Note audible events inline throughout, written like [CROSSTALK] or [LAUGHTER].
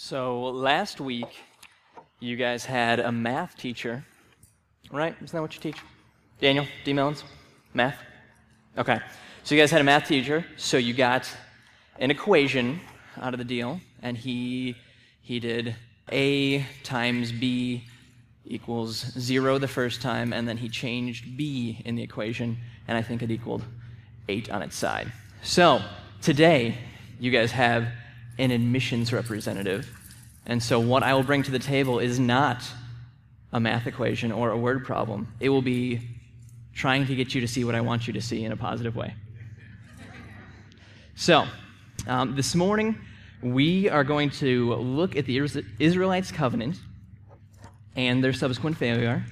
So last week, you guys had a math teacher, right? Isn't that what you teach? Daniel, D. Mellons? Math? Okay. So you guys had a math teacher, so you got an equation out of the deal, and he, he did A times B equals zero the first time, and then he changed B in the equation, and I think it equaled eight on its side. So today, you guys have an admissions representative. And so, what I will bring to the table is not a math equation or a word problem. It will be trying to get you to see what I want you to see in a positive way. So, um, this morning, we are going to look at the Israelites' covenant and their subsequent failure,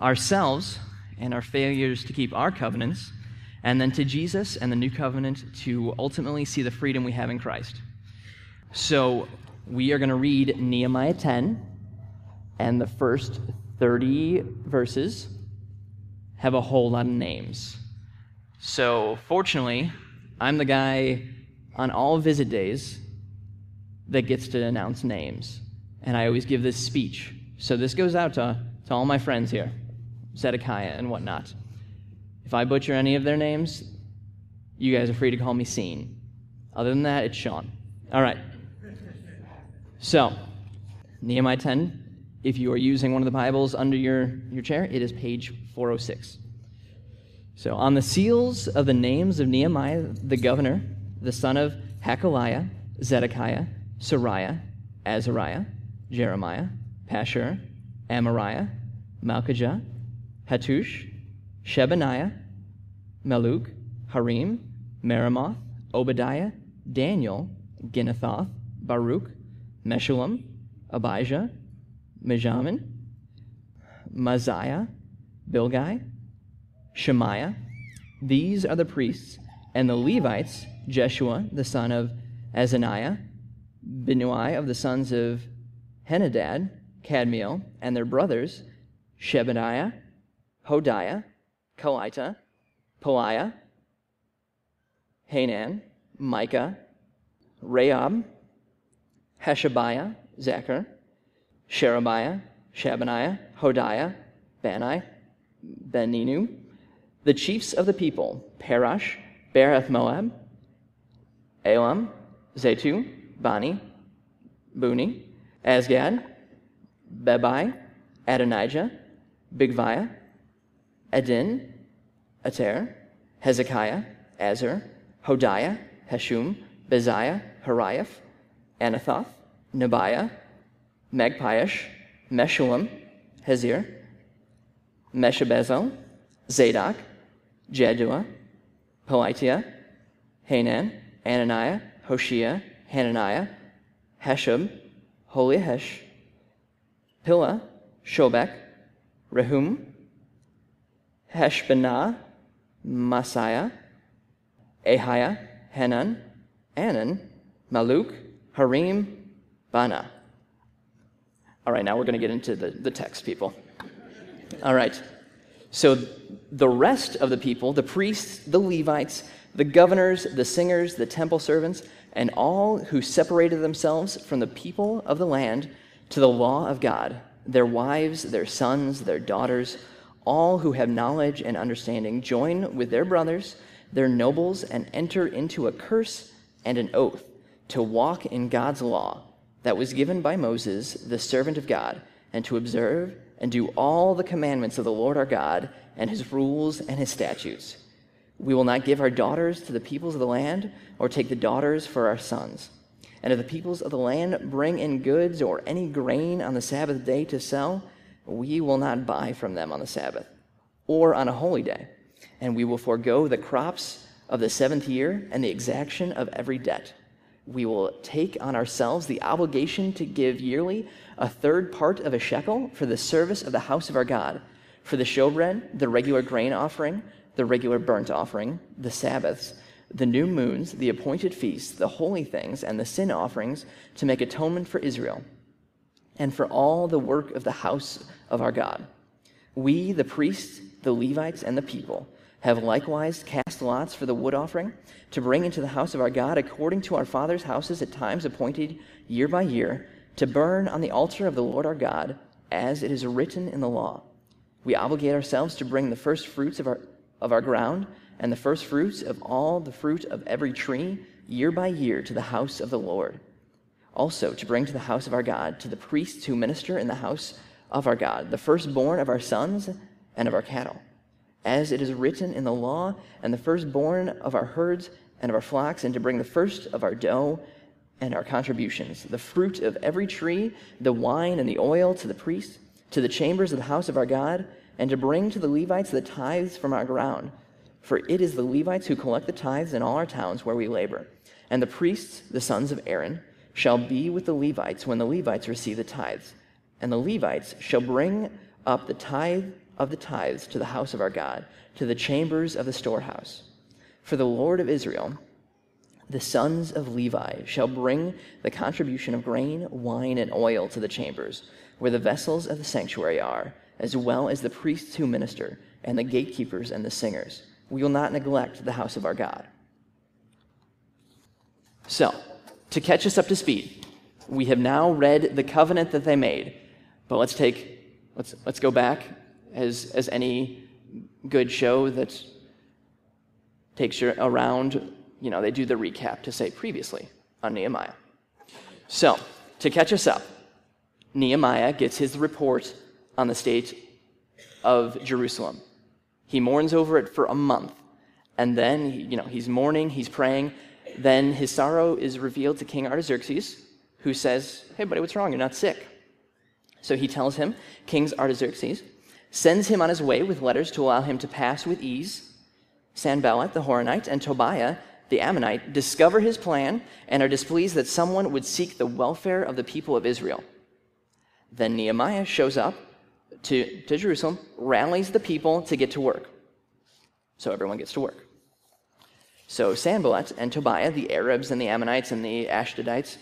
ourselves and our failures to keep our covenants, and then to Jesus and the new covenant to ultimately see the freedom we have in Christ. So we are going to read Nehemiah 10, and the first 30 verses have a whole lot of names. So fortunately, I'm the guy on all visit days that gets to announce names. And I always give this speech. So this goes out to, to all my friends here, Zedekiah and whatnot. If I butcher any of their names, you guys are free to call me Scene. Other than that, it's Sean. All right. So, Nehemiah 10, if you are using one of the Bibles under your, your chair, it is page 406. So, on the seals of the names of Nehemiah the governor, the son of Hachaliah, Zedekiah, Seraiah, Azariah, Jeremiah, Pashhur, Amariah, Malchijah, Hattush, Shebaniah, Malluch, Harim, Meremoth, Obadiah, Daniel, Ginnathoth, Baruch, Meshullam, Abijah, Mijamin, Maaziah, Bilgai, Shemaiah. These are the priests, and the Levites, Jeshua, the son of Azaniah, Binnui of the sons of Henadad, Kadmiel, and their brothers, Shebaniah, Hodiah, Kelita, Pelaiah, Hanan, Micah, Rehob, Hashabiah, Zechar, Sherebiah, Shabaniah, Hodiah, Bani, Beninu, the chiefs of the people, Parosh, Beerath Moab, Elam, Zattu, Bani, Bunni, Azgad, Bebai, Adonijah, Bigvai, Adin, Ater, Hezekiah, Azzur, Hodiah, Hashum, Beziah, Hariph, Anathoth, Nebiah, Magpiash, Meshullam, Hezir, Meshezabel, Zadok, Jaddua, Pelatiah, Hanan, Ananiah, Hoshea, Hananiah, Hasshub, Hallohesh, Pilha, Shobek, Rehum, Hashabnah, Maaseiah, Ahiah, Hanan, Anan, Malluch, Harim, Baanah. All right, now we're going to get into the, the text, people. All right. So the rest of the people, the priests, the Levites, the governors, the singers, the temple servants, and all who separated themselves from the people of the land to the law of God, their wives, their sons, their daughters, all who have knowledge and understanding, join with their brothers, their nobles, and enter into a curse and an oath to walk in God's law that was given by Moses, the servant of God, and to observe and do all the commandments of the Lord our God and his rules and his statutes. We will not give our daughters to the peoples of the land or take the daughters for our sons. And if the peoples of the land bring in goods or any grain on the Sabbath day to sell, we will not buy from them on the Sabbath or on a holy day. And we will forego the crops of the seventh year and the exaction of every debt we will take on ourselves the obligation to give yearly a third part of a shekel for the service of the house of our God, for the showbread, the regular grain offering, the regular burnt offering, the Sabbaths, the new moons, the appointed feasts, the holy things, and the sin offerings to make atonement for Israel, and for all the work of the house of our God. We, the priests, the Levites, and the people, have likewise cast lots for the wood offering to bring into the house of our God according to our fathers' houses at times appointed year by year to burn on the altar of the Lord our God, as it is written in the law. We obligate ourselves to bring the first fruits of our, of our ground and the first fruits of all the fruit of every tree year by year to the house of the Lord. Also, to bring to the house of our God, to the priests who minister in the house of our God, the firstborn of our sons and of our cattle, as it is written in the law, and the firstborn of our herds and of our flocks, and to bring the first of our dough and our contributions, the fruit of every tree, the wine and the oil to the priests, to the chambers of the house of our God, and to bring to the Levites the tithes from our ground. For it is the Levites who collect the tithes in all our towns where we labor. And the priests, the sons of Aaron, shall be with the Levites when the Levites receive the tithes. And the Levites shall bring up the tithe of the tithes to the house of our God, to the chambers of the storehouse. For the Lord of Israel, the sons of Levi shall bring the contribution of grain, wine, and oil to the chambers, where the vessels of the sanctuary are, as well as the priests who minister, and the gatekeepers and the singers. We will not neglect the house of our God. So, to catch us up to speed, we have now read the covenant that they made, but let's take, let's, let's go back as, as any good show that takes you around you know, they do the recap to say previously on Nehemiah. So, to catch us up, Nehemiah gets his report on the state of Jerusalem. He mourns over it for a month. And then, you know, he's mourning, he's praying. Then his sorrow is revealed to King Artaxerxes, who says, Hey, buddy, what's wrong? You're not sick. So he tells him, King Artaxerxes, sends him on his way with letters to allow him to pass with ease. Sanballat the Horonite and Tobiah the Ammonite, discover his plan and are displeased that someone would seek the welfare of the people of Israel. Then Nehemiah shows up to, to Jerusalem, rallies the people to get to work. So everyone gets to work. So Sanballat and Tobiah, the Arabs and the Ammonites and the Ashdodites,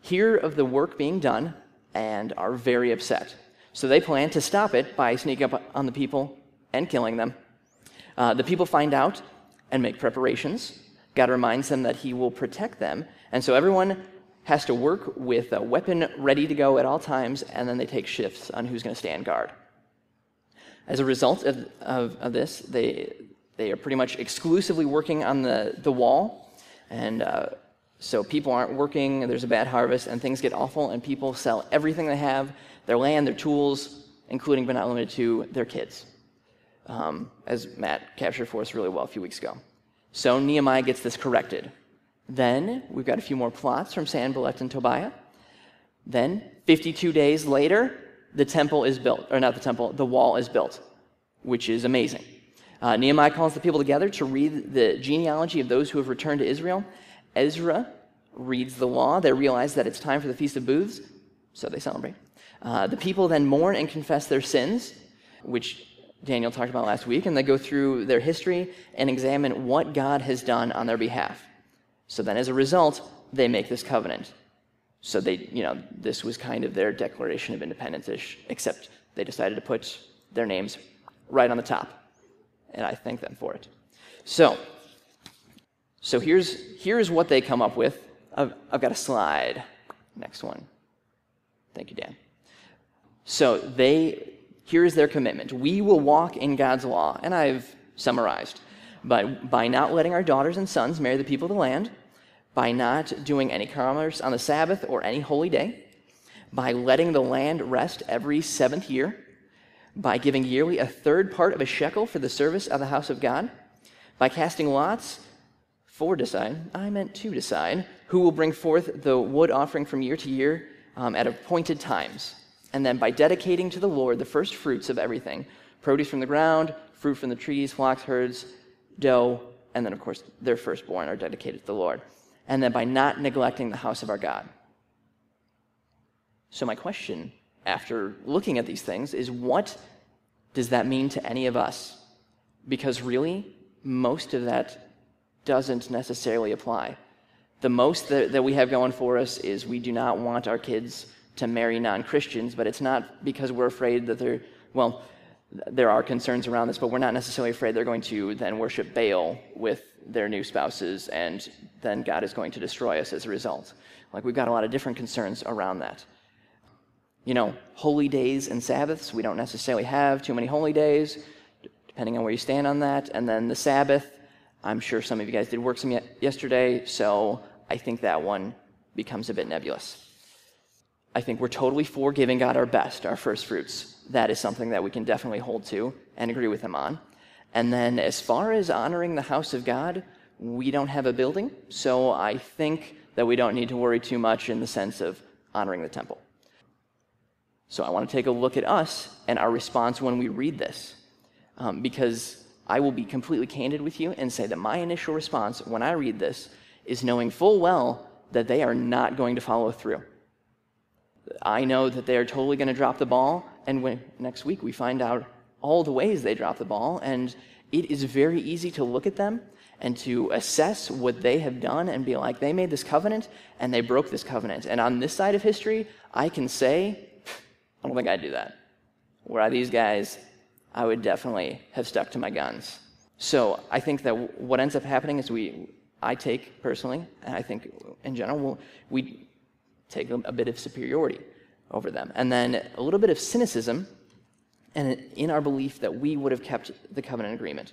hear of the work being done and are very upset. So they plan to stop it by sneaking up on the people and killing them. Uh, the people find out and make preparations. God reminds them that He will protect them. And so everyone has to work with a weapon ready to go at all times, and then they take shifts on who's going to stand guard. As a result of, of, of, this, they, they are pretty much exclusively working on the, the wall. And uh, so people aren't working, there's a bad harvest, and things get awful, and people sell everything they have their land, their tools, including but not limited to their kids, um, as Matt captured for us really well a few weeks ago. So Nehemiah gets this corrected. Then we've got a few more plots from Sanballat and Tobiah. Then, 52 days later, the temple is built, or not the temple, the wall is built, which is amazing. Uh, Nehemiah calls the people together to read the genealogy of those who have returned to Israel. Ezra reads the law. They realize that it's time for the Feast of Booths, so they celebrate. Uh, the people then mourn and confess their sins, which Daniel talked about last week, and they go through their history and examine what God has done on their behalf. So then, as a result, they make this covenant. So they, you know, this was kind of their declaration of independence ish, except they decided to put their names right on the top. And I thank them for it. So, so here's, here's what they come up with. I've, I've got a slide. Next one. Thank you, Dan. So they here is their commitment. We will walk in God's law. And I've summarized. But by not letting our daughters and sons marry the people of the land, by not doing any commerce on the Sabbath or any holy day, by letting the land rest every seventh year, by giving yearly a third part of a shekel for the service of the house of God, by casting lots for design, I meant to design, who will bring forth the wood offering from year to year um, at appointed times and then by dedicating to the Lord the first fruits of everything produce from the ground, fruit from the trees, flocks, herds, dough, and then, of course, their firstborn are dedicated to the Lord. And then by not neglecting the house of our God. So, my question after looking at these things is what does that mean to any of us? Because really, most of that doesn't necessarily apply. The most that, that we have going for us is we do not want our kids to marry non Christians, but it's not because we're afraid that they're, well, there are concerns around this, but we're not necessarily afraid they're going to then worship Baal with their new spouses, and then God is going to destroy us as a result. Like, we've got a lot of different concerns around that. You know, holy days and Sabbaths, we don't necessarily have too many holy days, depending on where you stand on that. And then the Sabbath, I'm sure some of you guys did work some yesterday, so I think that one becomes a bit nebulous. I think we're totally for giving God our best, our first fruits. That is something that we can definitely hold to and agree with Him on. And then, as far as honoring the house of God, we don't have a building, so I think that we don't need to worry too much in the sense of honoring the temple. So I want to take a look at us and our response when we read this, um, because I will be completely candid with you and say that my initial response when I read this is knowing full well that they are not going to follow through. I know that they are totally going to drop the ball, and when, next week we find out all the ways they drop the ball, and it is very easy to look at them and to assess what they have done and be like, they made this covenant and they broke this covenant. And on this side of history, I can say, I don't think I'd do that. Where are these guys, I would definitely have stuck to my guns. So I think that what ends up happening is we, I take personally, and I think in general, we take a bit of superiority over them. And then a little bit of cynicism and in our belief that we would have kept the covenant agreement.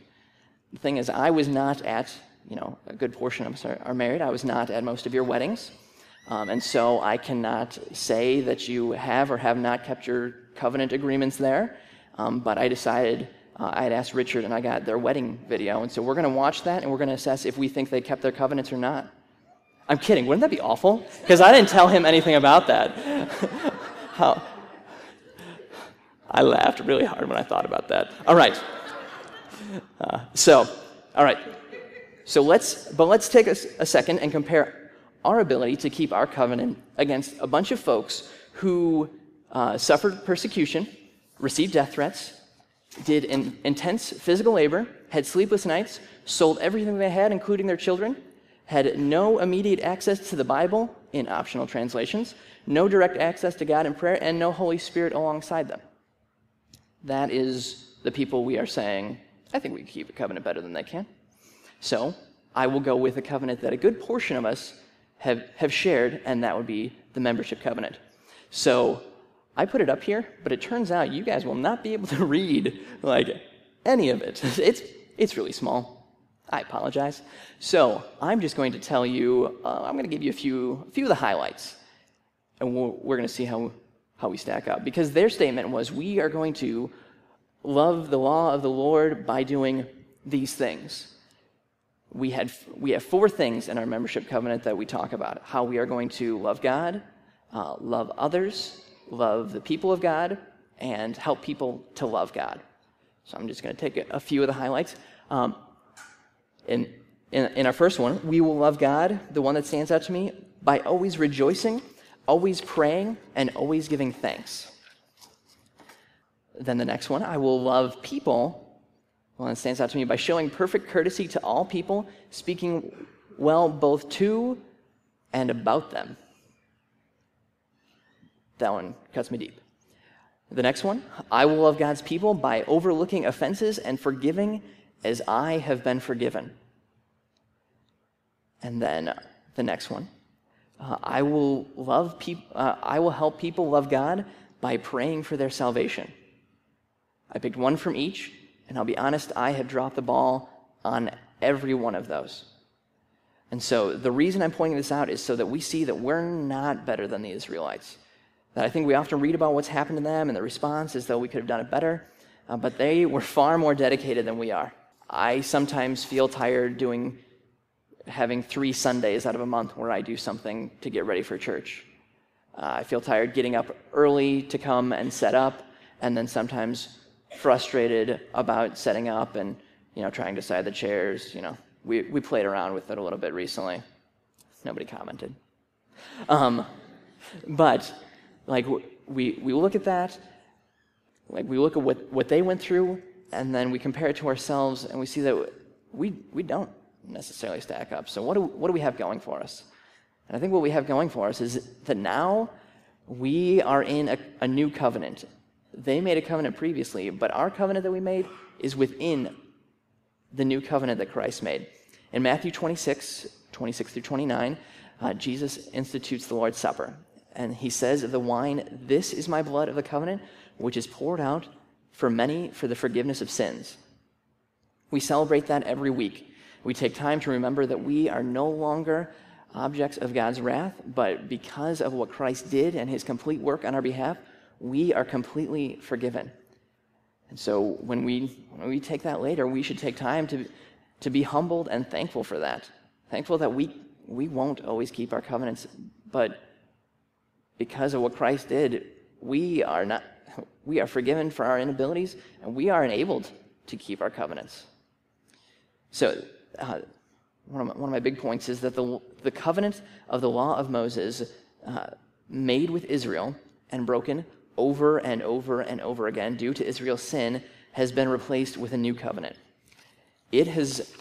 The thing is, I was not at, you know, a good portion of us are, married. I was not at most of your weddings. Um, and so I cannot say that you have or have not kept your covenant agreements there. Um, but I decided, uh, I had asked Richard and I got their wedding video. And so we're going to watch that and we're going to assess if we think they kept their covenants or not. I'm kidding. Wouldn't that be awful? Because I didn't tell him anything about that. [LAUGHS] How, I laughed really hard when I thought about that. All right. Uh, so, all right. So let's, but let's take a, a second and compare our ability to keep our covenant against a bunch of folks who uh, suffered persecution, received death threats, did in, intense physical labor, had sleepless nights, sold everything they had, including their children, had no immediate access to the Bible in optional translations, no direct access to God in prayer, and no Holy Spirit alongside them. That is the people we are saying, I think we can keep a covenant better than they can. So I will go with a covenant that a good portion of us have, have shared, and that would be the membership covenant. So I put it up here, but it turns out you guys will not be able [LAUGHS] to read like any of it. [LAUGHS] It's, it's really small. I apologize. So I'm just going to tell you, uh, I'm going to give you a few, a few of the highlights, and we're, we're going to see how how we stack up. Because their statement was, we are going to love the law of the Lord by doing these things. We, had, we have four things in our membership covenant that we talk about how we are going to love God, uh, love others, love the people of God, and help people to love God. So I'm just going to take a, few of the highlights. Um, in, in, in our first one, we will love God, the one that stands out to me, by always rejoicing always praying and always giving thanks. Then the next one, I will love people. Well, it stands out to me by showing perfect courtesy to all people, speaking well both to and about them. That one cuts me deep. The next one, I will love God's people by overlooking offenses and forgiving as I have been forgiven. And then the next one, uh, I will love people. Uh, I will help people love God by praying for their salvation. I picked one from each, and I'll be honest, I have dropped the ball on every one of those. And so the reason I'm pointing this out is so that we see that we're not better than the Israelites. That I think we often read about what's happened to them and the response is though we could have done it better, uh, but they were far more dedicated than we are. I sometimes feel tired doing having three Sundays out of a month where I do something to get ready for church. Uh, I feel tired getting up early to come and set up, and then sometimes frustrated about setting up and you know trying to side the chairs. You know, we we played around with it a little bit recently. Nobody commented, um, but like we we look at that, like we look at what what they went through, and then we compare it to ourselves, and we see that we we don't necessarily stack up. So, what do, what do we have going for us? And I think what we have going for us is that now we are in a, a new covenant they made a covenant previously, but our covenant that we made is within the new covenant that Christ made. In Matthew 26, 26 through 29, uh, Jesus institutes the Lord's Supper. And he says of the wine, This is my blood of the covenant, which is poured out for many for the forgiveness of sins. We celebrate that every week. We take time to remember that we are no longer objects of God's wrath, but because of what Christ did and his complete work on our behalf, we are completely forgiven. And so when we, when we take that later, we should take time to, to be humbled and thankful for that. Thankful that we, we won't always keep our covenants, but because of what Christ did, we are not we are forgiven for our inabilities and we are enabled to keep our covenants. So uh, one, of my, one of my big points is that the, the covenant of the law of Moses uh, made with Israel and broken over and over and over again due to Israel's sin has been replaced with a new covenant. It has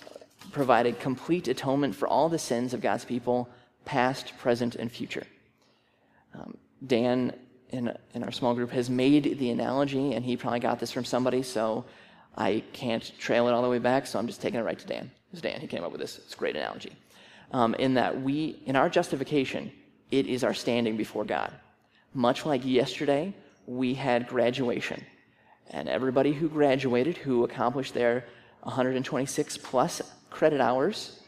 provided complete atonement for all the sins of God's people, past, present, and future. Um, Dan in, in our small group has made the analogy, and he probably got this from somebody, so I can't trail it all the way back, so I'm just taking it right to Dan. It's Dan, he came up with this, this great analogy. Um, in that we, in our justification, it is our standing before God. Much like yesterday, we had graduation. And everybody who graduated, who accomplished their 126 plus credit hours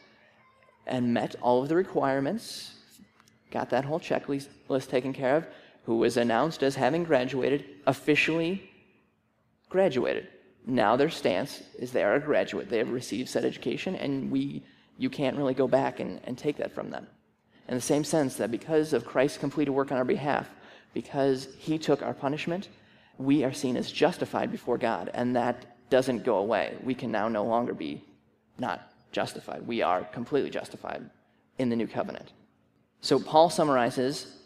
and met all of the requirements, got that whole checklist taken care of, who was announced as having graduated, officially graduated. Now their stance is they are a graduate. They have received said education, and we, you can't really go back and, and take that from them. In the same sense that because of Christ's completed work on our behalf, because he took our punishment, we are seen as justified before God, and that doesn't go away. We can now no longer be not justified. We are completely justified in the new covenant. So Paul summarizes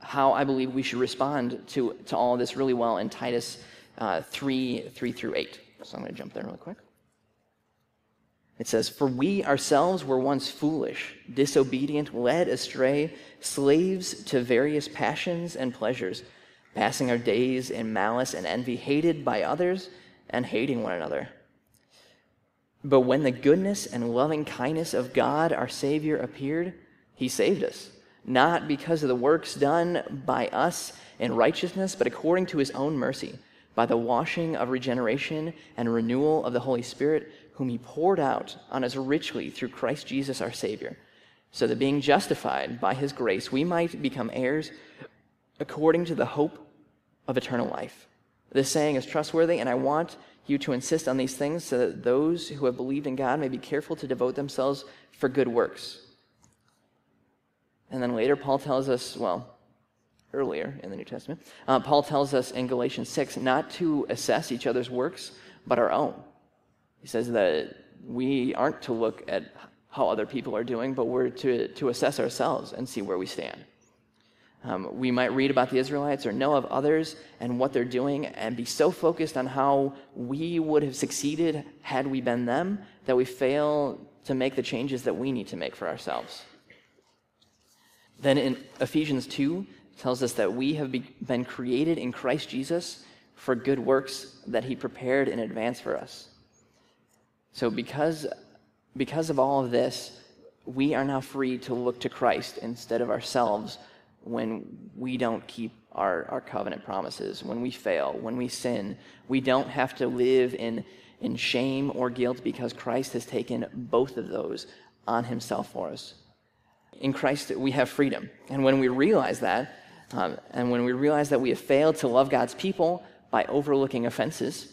how I believe we should respond to, to all this really well in Titus uh, 3 3 through 8. So I'm going to jump there really quick. It says, For we ourselves were once foolish, disobedient, led astray, slaves to various passions and pleasures, passing our days in malice and envy, hated by others and hating one another. But when the goodness and loving kindness of God our Savior appeared, he saved us, not because of the works done by us in righteousness, but according to his own mercy, by the washing of regeneration and renewal of the Holy Spirit whom he poured out on us richly through Christ Jesus our Savior, so that being justified by his grace, we might become heirs according to the hope of eternal life. This saying is trustworthy, and I want you to insist on these things so that those who have believed in God may be careful to devote themselves for good works. And then later, Paul tells us, well, earlier in the New Testament, uh, Paul tells us in Galatians 6 not to assess each other's works, but our own. He says that we aren't to look at how other people are doing, but we're to, to assess ourselves and see where we stand. Um, we might read about the Israelites or know of others and what they're doing and be so focused on how we would have succeeded had we been them that we fail to make the changes that we need to make for ourselves. Then in Ephesians 2 tells us that we have been created in Christ Jesus for good works that he prepared in advance for us. So, because, because of all of this, we are now free to look to Christ instead of ourselves when we don't keep our, our covenant promises, when we fail, when we sin. We don't have to live in, in shame or guilt because Christ has taken both of those on himself for us. In Christ, we have freedom. And when we realize that, um, and when we realize that we have failed to love God's people by overlooking offenses,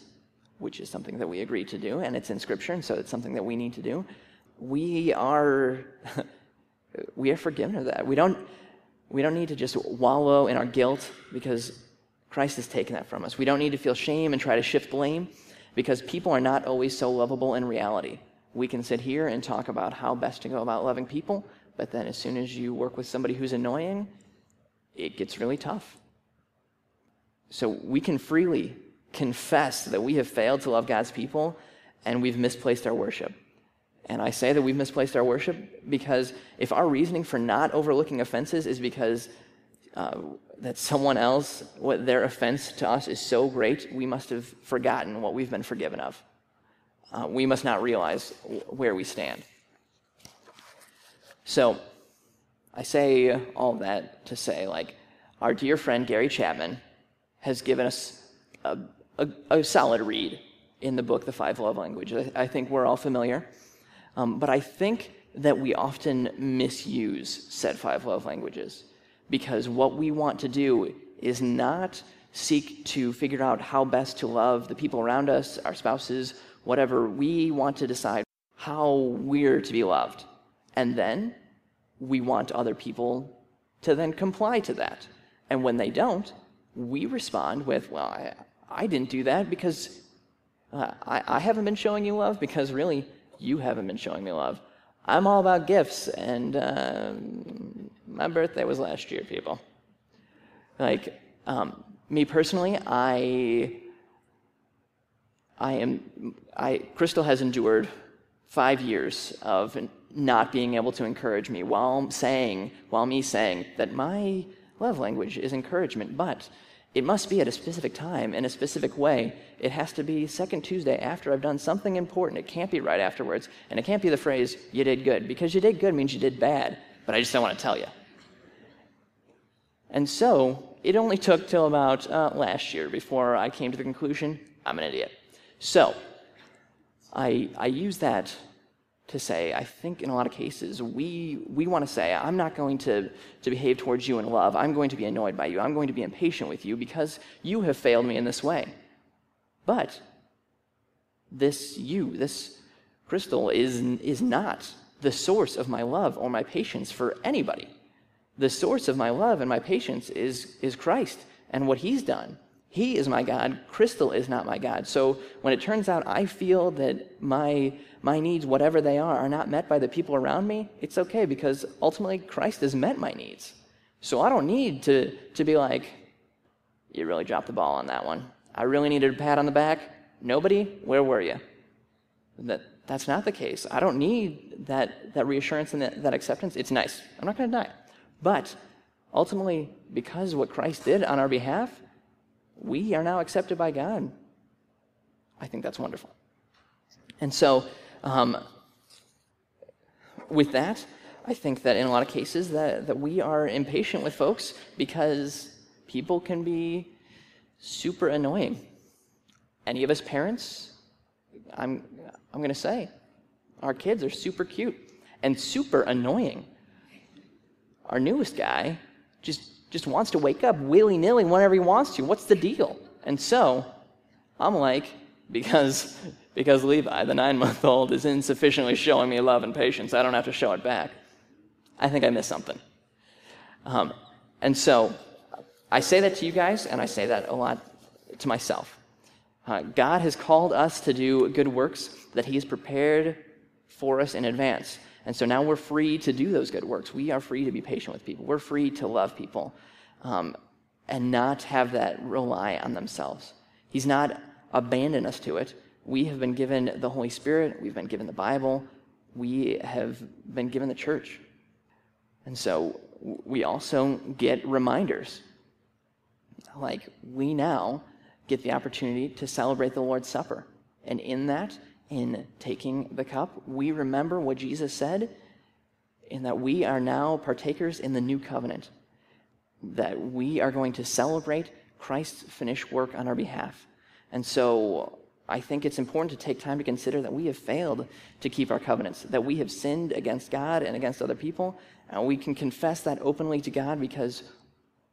which is something that we agreed to do, and it's in Scripture, and so it's something that we need to do. We are [LAUGHS] we are forgiven of that. We don't we don't need to just wallow in our guilt because Christ has taken that from us. We don't need to feel shame and try to shift blame because people are not always so lovable in reality. We can sit here and talk about how best to go about loving people, but then as soon as you work with somebody who's annoying, it gets really tough. So we can freely confess that we have failed to love God's people and we've misplaced our worship. And I say that we've misplaced our worship because if our reasoning for not overlooking offenses is because uh, that someone else, what their offense to us is so great, we must have forgotten what we've been forgiven of. Uh, we must not realize where we stand. So, I say all that to say, like, our dear friend Gary Chapman has given us a, a, a solid read in the book, The Five Love Languages. I, I think we're all familiar. Um, but I think that we often misuse said five love languages because what we want to do is not seek to figure out how best to love the people around us, our spouses, whatever. We want to decide how we're to be loved. And then we want other people to then comply to that. And when they don't, we respond with, well, I, I didn't do that because uh, I, I haven't been showing you love because really you haven't been showing me love. I'm all about gifts, and um, my birthday was last year, people. Like, um, me personally, I, I am, I, Crystal has endured five years of not being able to encourage me while saying, while me saying that my love language is encouragement, but it must be at a specific time in a specific way. It has to be second Tuesday after I've done something important. It can't be right afterwards. And it can't be the phrase, you did good, because you did good means you did bad, but I just don't want to tell you. And so it only took till about uh, last year before I came to the conclusion I'm an idiot. So I, I use that to say, I think in a lot of cases, we, we want to say, I'm not going to, to behave towards you in love. I'm going to be annoyed by you. I'm going to be impatient with you because you have failed me in this way. But this you, this Crystal, is, is not the source of my love or my patience for anybody. The source of my love and my patience is, is Christ and what he's done. He is my God. Crystal is not my God. So when it turns out I feel that my my needs, whatever they are, are not met by the people around me, it's okay because ultimately Christ has met my needs. So I don't need to, to be like, you really dropped the ball on that one. I really needed a pat on the back. Nobody? Where were you? That, that's not the case. I don't need that, that reassurance and that, that acceptance. It's nice. I'm not going to it. But ultimately, because what Christ did on our behalf, we are now accepted by God. I think that's wonderful. And so um, with that, I think that in a lot of cases that, that we are impatient with folks because people can be super annoying. Any of us parents, I'm, I'm going to say, our kids are super cute and super annoying. Our newest guy just, just wants to wake up willy nilly whenever he wants to. What's the deal? And so I'm like, because because Levi, the nine month old, is insufficiently showing me love and patience. I don't have to show it back. I think I missed something. Um, and so I say that to you guys, and I say that a lot to myself. Uh, God has called us to do good works that He has prepared for us in advance. And so now we're free to do those good works. We are free to be patient with people. We're free to love people um, and not have that rely on themselves. He's not abandoned us to it, we have been given the Holy Spirit, we've been given the Bible, we have been given the church. And so we also get reminders. Like we now get the opportunity to celebrate the Lord's Supper. And in that, in taking the cup, we remember what Jesus said, in that we are now partakers in the new covenant, that we are going to celebrate Christ's finished work on our behalf. And so I think it's important to take time to consider that we have failed to keep our covenants, that we have sinned against God and against other people, and we can confess that openly to God because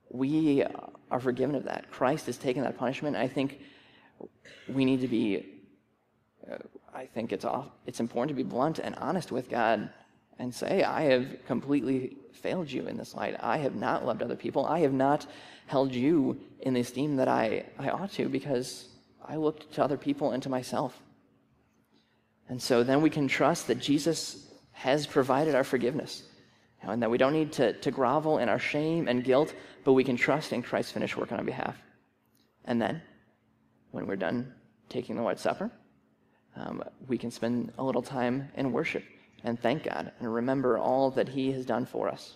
we are forgiven of that. Christ has taken that punishment. I think we need to be, uh, I think it's, off, it's important to be blunt and honest with God and say, I have completely failed you in this light. I have not loved other people. I have not held you in the esteem that I, I ought to because I looked to other people and to myself. And so then we can trust that Jesus has provided our forgiveness. And that we don't need to, to grovel in our shame and guilt, but we can trust in Christ's finished work on our behalf. And then, when we're done taking the Lord's Supper, um, we can spend a little time in worship and thank God and remember all that He has done for us.